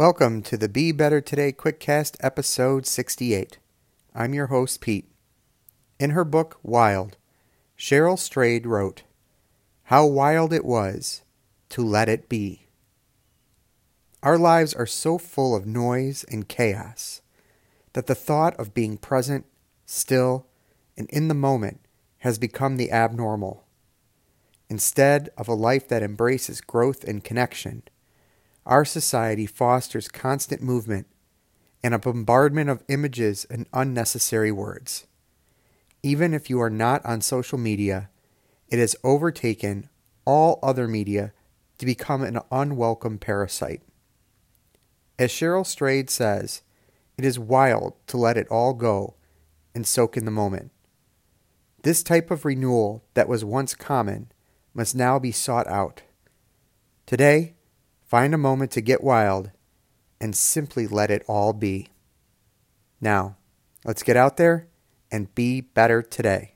Welcome to the Be Better Today Quickcast, episode 68. I'm your host, Pete. In her book, Wild, Cheryl Strayed wrote, How wild it was to let it be. Our lives are so full of noise and chaos that the thought of being present, still, and in the moment has become the abnormal. Instead of a life that embraces growth and connection, our society fosters constant movement and a bombardment of images and unnecessary words. Even if you are not on social media, it has overtaken all other media to become an unwelcome parasite. As Cheryl Strayed says, it is wild to let it all go and soak in the moment. This type of renewal that was once common must now be sought out. Today, Find a moment to get wild and simply let it all be. Now, let's get out there and be better today.